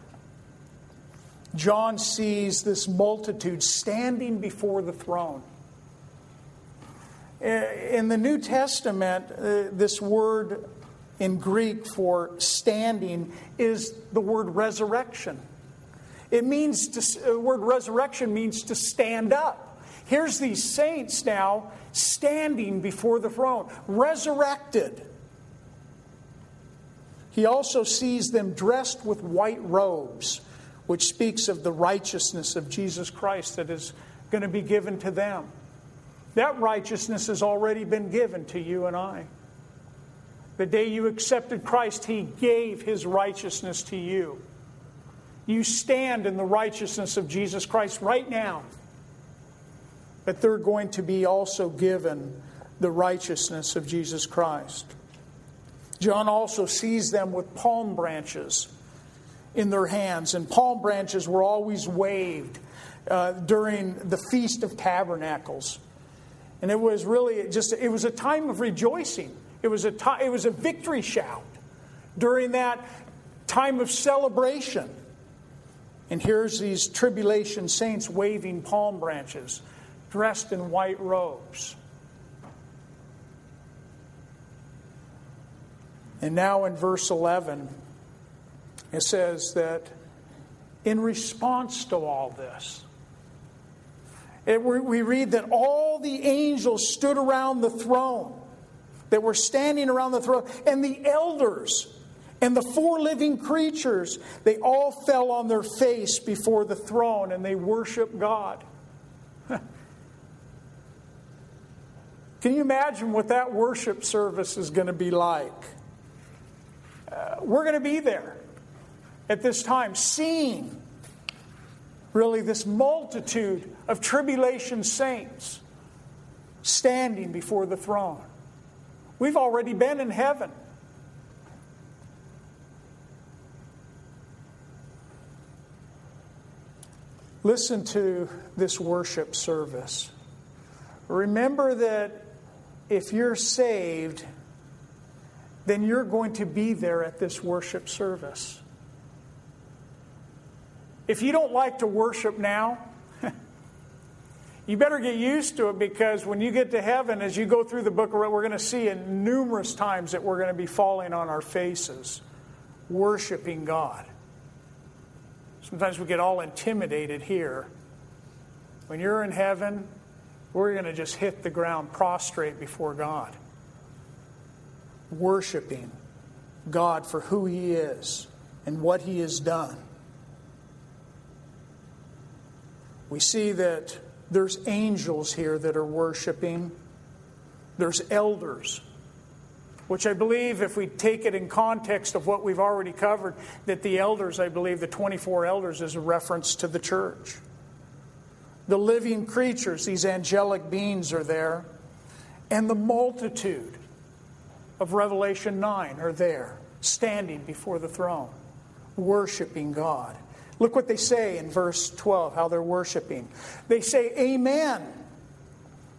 Speaker 2: John sees this multitude standing before the throne. Uh, in the New Testament, uh, this word in Greek for standing is the word resurrection. It means to, the word resurrection means to stand up. Here's these saints now standing before the throne, resurrected. He also sees them dressed with white robes, which speaks of the righteousness of Jesus Christ that is going to be given to them. That righteousness has already been given to you and I. The day you accepted Christ, He gave His righteousness to you. You stand in the righteousness of Jesus Christ right now. But they're going to be also given the righteousness of Jesus Christ. John also sees them with palm branches in their hands, and palm branches were always waved uh, during the Feast of Tabernacles. And it was really just, it was a time of rejoicing. It was a, t- it was a victory shout during that time of celebration. And here's these tribulation saints waving palm branches, dressed in white robes. And now in verse 11, it says that in response to all this, it, we read that all the angels stood around the throne that were standing around the throne, and the elders and the four living creatures, they all fell on their face before the throne and they worshiped God. <laughs> Can you imagine what that worship service is going to be like? Uh, we're going to be there at this time, seeing really this multitude of tribulation saints standing before the throne. We've already been in heaven. Listen to this worship service. Remember that if you're saved, then you're going to be there at this worship service. If you don't like to worship now, <laughs> you better get used to it because when you get to heaven, as you go through the book, of we're going to see in numerous times that we're going to be falling on our faces, worshiping God. Sometimes we get all intimidated here. When you're in heaven, we're going to just hit the ground prostrate before God, worshiping God for who He is and what He has done. We see that there's angels here that are worshiping, there's elders which I believe, if we take it in context of what we've already covered, that the elders, I believe the 24 elders, is a reference to the church. The living creatures, these angelic beings, are there. And the multitude of Revelation 9 are there, standing before the throne, worshiping God. Look what they say in verse 12, how they're worshiping. They say, Amen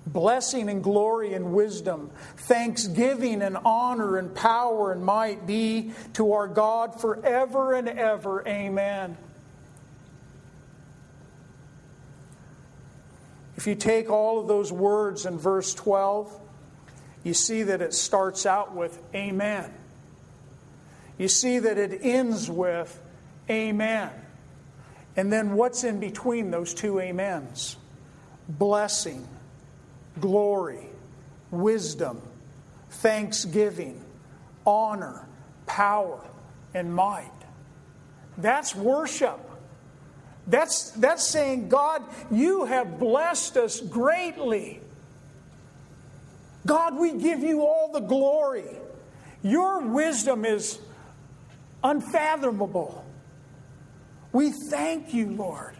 Speaker 2: blessing and glory and wisdom, thanksgiving and honor and power and might be to our God forever and ever. Amen. If you take all of those words in verse 12, you see that it starts out with Amen. You see that it ends with Amen. And then what's in between those two Amens? Blessing glory, wisdom, thanksgiving, honor, power, and might. That's worship. That's, that's saying, God, you have blessed us greatly. God, we give you all the glory. Your wisdom is unfathomable. We thank you, Lord,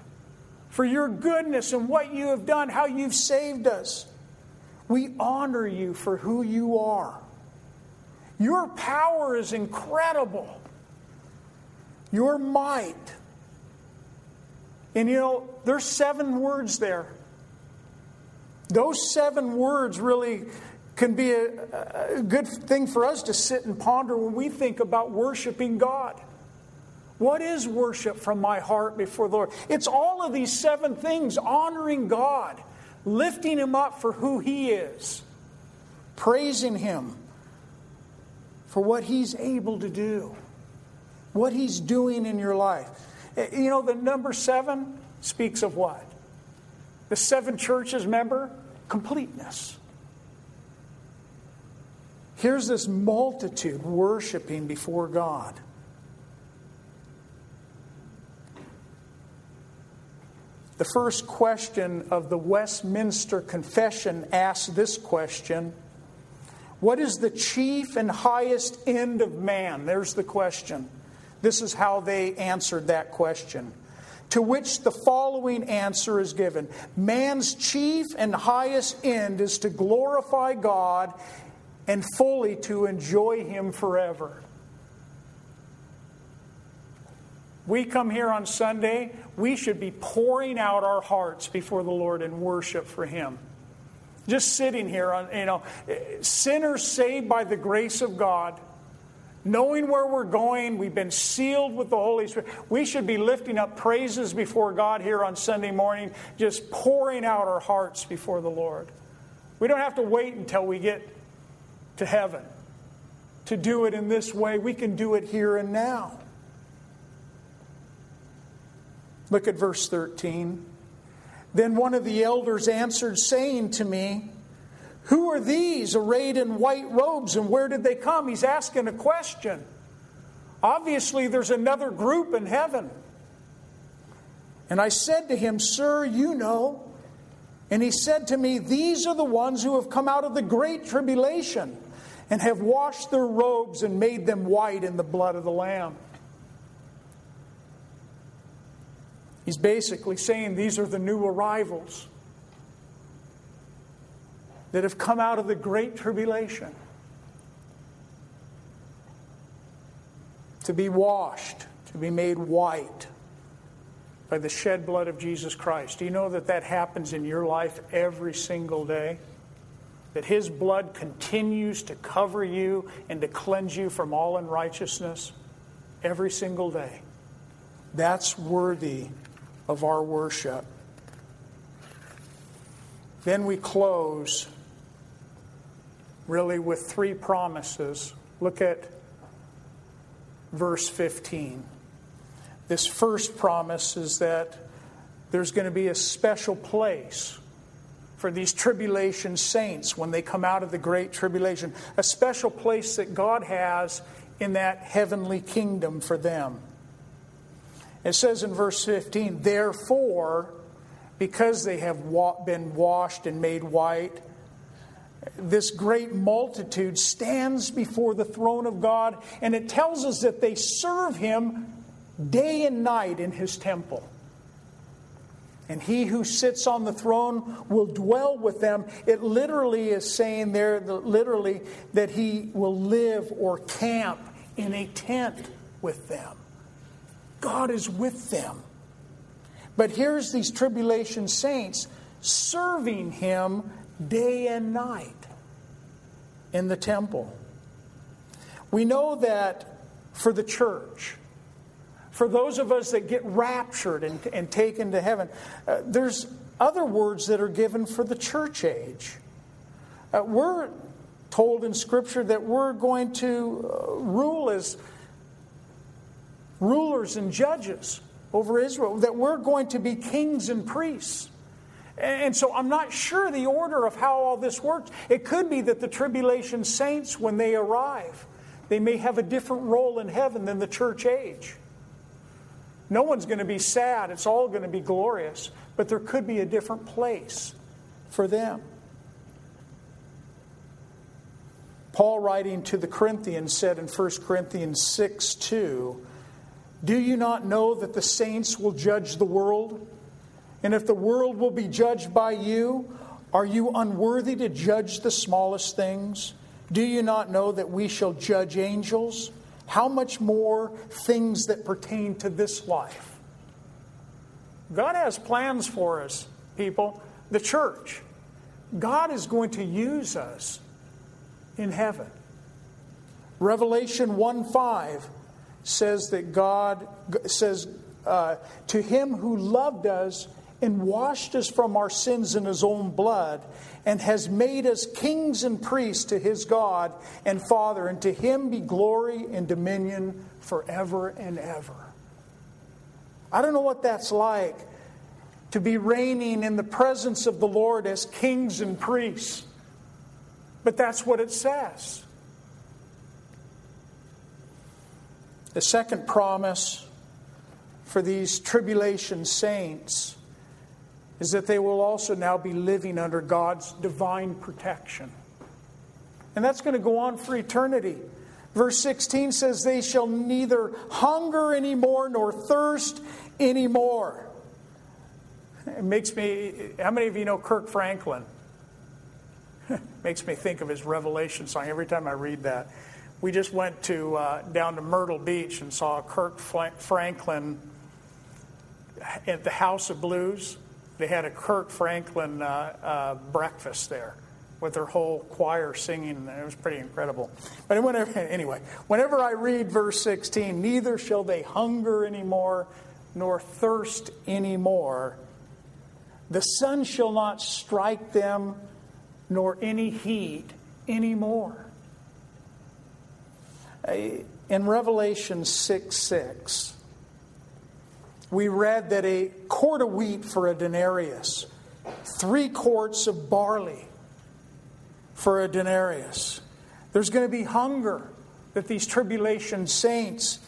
Speaker 2: for your goodness and what you have done, how you've saved us. We honor you for who you are. Your power is incredible. Your might. And you know, there's seven words there. Those seven words really can be a, a, good thing for us to sit and ponder when we think about worshiping God. What is worship from my heart before the Lord? It's all of these seven things honoring God lifting him up for who he is, praising him for what he's able to do, what he's doing in your life. Eh, you know, the number seven speaks of what? The seven churches, member completeness. Here's this multitude worshiping before God. The first question of the Westminster Confession asks this question What is the chief and highest end of man? There's the question. This is how they answered that question. To which the following answer is given Man's chief and highest end is to glorify God and fully to enjoy Him forever. We come here on Sunday, we should be pouring out our hearts before the Lord in worship for Him. Just sitting here on, you know, sinners saved by the grace of God, knowing where we're going, we've been sealed with the Holy Spirit. We should be lifting up praises before God here on Sunday morning, just pouring out our hearts before the Lord. We don't have to wait until we get to heaven to do it in this way. We can do it here and now. Look at verse 13. Then one of the elders answered, saying to me, Who are these arrayed in white robes and where did they come? He's asking a question. Obviously, there's another group in heaven. And I said to him, Sir, you know. And he said to me, These are the ones who have come out of the great tribulation and have washed their robes and made them white in the blood of the Lamb. He's basically saying these are the new arrivals that have come out of the great tribulation to be washed, to be made white by the shed blood of Jesus Christ. Do you know that that happens in your life every single day? That His blood continues to cover you and to cleanse you from all unrighteousness every single day. That's worthy of our worship. Then we close really with three promises. Look at verse 15. This first promise is that there's going to be a special place for these tribulation saints when they come out of the great tribulation, a special place that God has in that heavenly kingdom for them. It says in verse 15, Therefore, because they have been washed and made white, this great multitude stands before the throne of God, and it tells us that they serve Him day and night in his temple. And he who sits on the throne will dwell with them. It literally is saying there, literally, that he will live or camp in a tent with them. God is with them. But here's these tribulation saints serving him day and night in the temple. We know that for the church, for those of us that get raptured and, and taken to heaven, uh, there's other words that are given for the church age. Uh, we're told in Scripture that we're going to uh, rule as rulers and judges over Israel, that we're going to be kings and priests. And so I'm not sure the order of how all this works. It could be that the tribulation saints, when they arrive, they may have a different role in heaven than the church age. No one's going to be sad. It's all going to be glorious. But there could be a different place for them. Paul, writing to the Corinthians, said in 1 Corinthians 6 2, Do you not know that the saints will judge the world? And if the world will be judged by you, are you unworthy to judge the smallest things? Do you not know that we shall judge angels? How much more things that pertain to this life? God has plans for us, people. The church. God is going to use us in heaven. Revelation 1 5 says that God says, uh, To him who loved us and washed us from our sins in his own blood, and has made us kings and priests to his God and Father, and to him be glory and dominion forever and ever. I don't know what that's like to be reigning in the presence of the Lord as kings and priests, but that's what it says. The second promise for these tribulation saints is that they will also now be living under God's divine protection. And that's going to go on for eternity. Verse 16 says, They shall neither hunger anymore nor thirst anymore. It makes me, how many of you know Kirk Franklin? <laughs> makes me think of his Revelation song every time I read that. We just went to uh, down to Myrtle Beach and saw Kirk Franklin at the House of Blues they had a Kirk Franklin uh, uh, breakfast there with their whole choir singing. It was pretty incredible. But whenever, <laughs> anyway, whenever I read verse 16, neither shall they hunger anymore nor thirst anymore. The sun shall not strike them, nor any heat anymore. In Revelation 6 6, we read that a quart of wheat for a denarius, three quarts of barley for a denarius. There's going to be hunger that these tribulation saints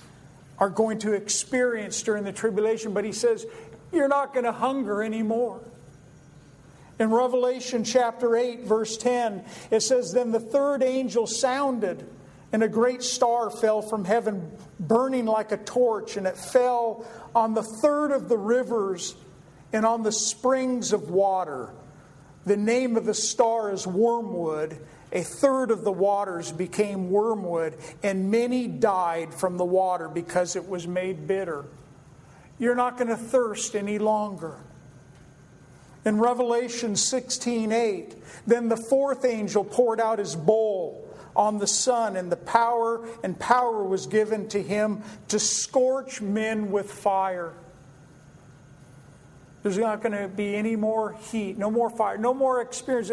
Speaker 2: are going to experience during the tribulation, but he says, You're not going to hunger anymore. In Revelation chapter 8, verse 10, it says, Then the third angel sounded, and a great star fell from heaven, burning like a torch, and it fell on the third of the rivers and on the springs of water. The name of the star is wormwood. A third of the waters became wormwood, and many died from the water because it was made bitter. You're not going to thirst any longer. In Revelation 16 8, then the fourth angel poured out his bowl on the sun, and the power and power was given to him to scorch men with fire. There's not going to be any more heat, no more fire, no more experience.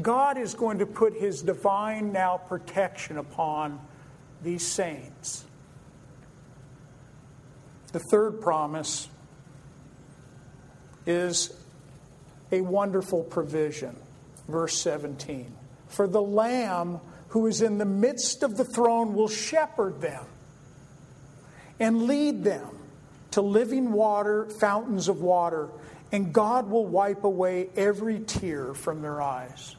Speaker 2: God is going to put his divine now protection upon these saints. The third promise is a wonderful provision. Verse 17. For the Lamb who is in the midst of the throne will shepherd them and lead them to living water, fountains of water, and God will wipe away every tear from their eyes.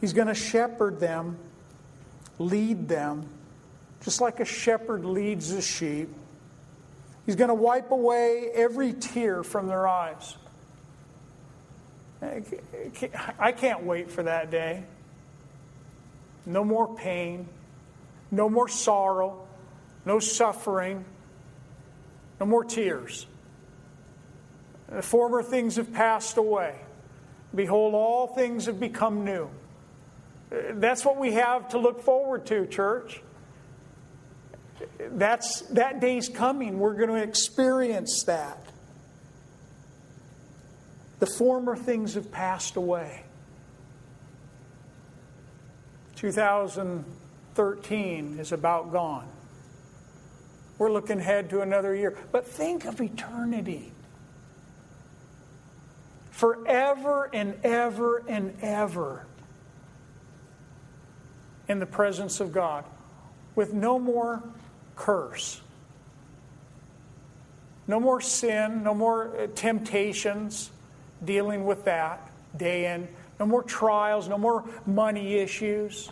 Speaker 2: He's going to shepherd them, lead them, just like a shepherd leads the sheep. He's going to wipe away every tear from their eyes. I can't wait for that day. No more pain, no more sorrow, no suffering, no more tears. The former things have passed away. Behold, all things have become new. That's what we have to look forward to, church that's that day's coming. We're going to experience that. The former things have passed away. 2013 is about gone. We're looking ahead to another year. But think of eternity. Forever and ever and ever in the presence of God with no more curse. No more sin, no more uh, temptations dealing with that day in, no more trials, no more money issues.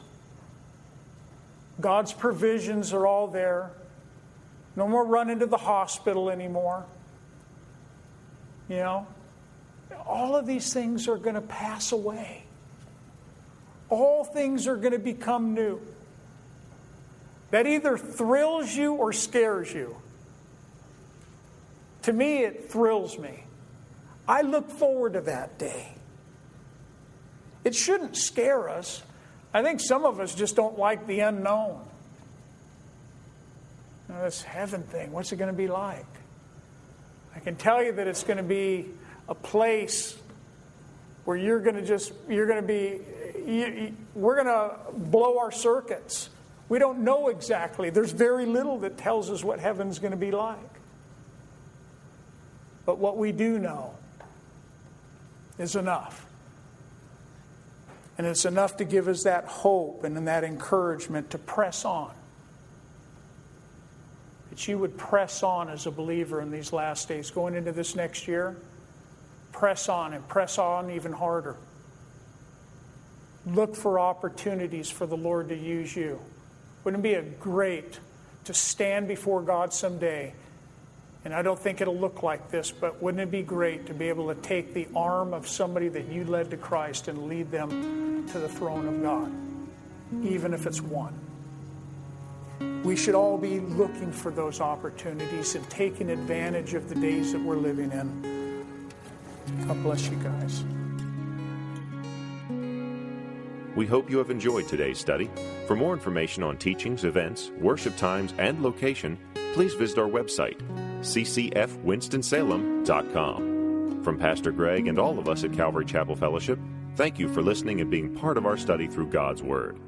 Speaker 2: God's provisions are all there. No more running to the hospital anymore. You know, all of these things are going to pass away. All things are going to become new that either thrills you or scares you. To me, it thrills me. I look forward to that day. It shouldn't scare us. I think some of us just don't like the unknown. Now, this heaven thing, what's it going to be like? I can tell you that it's going to be a place where you're going to just, you're going to be, you, we're going to blow our circuits. We don't know exactly. There's very little that tells us what heaven's going to be like. But what we do know is enough. And it's enough to give us that hope and that encouragement to press on. That you would press on as a believer in these last days. Going into this next year, press on and press on even harder. Look for opportunities for the Lord to use you. Wouldn't it be a great to stand before God someday? And I don't think it'll look like this, but wouldn't it be great to be able to take the arm of somebody that you led to Christ and lead them to the throne of God, even if it's one? We should all be looking for those opportunities and taking advantage of the days that we're living in. God bless you guys.
Speaker 1: We hope you have enjoyed today's study. For more information on teachings, events, worship times, and location, please visit our website, ccfwinstonsalem.com. From Pastor Greg and all of us at Calvary Chapel Fellowship, thank you for listening and being part of our study through God's Word.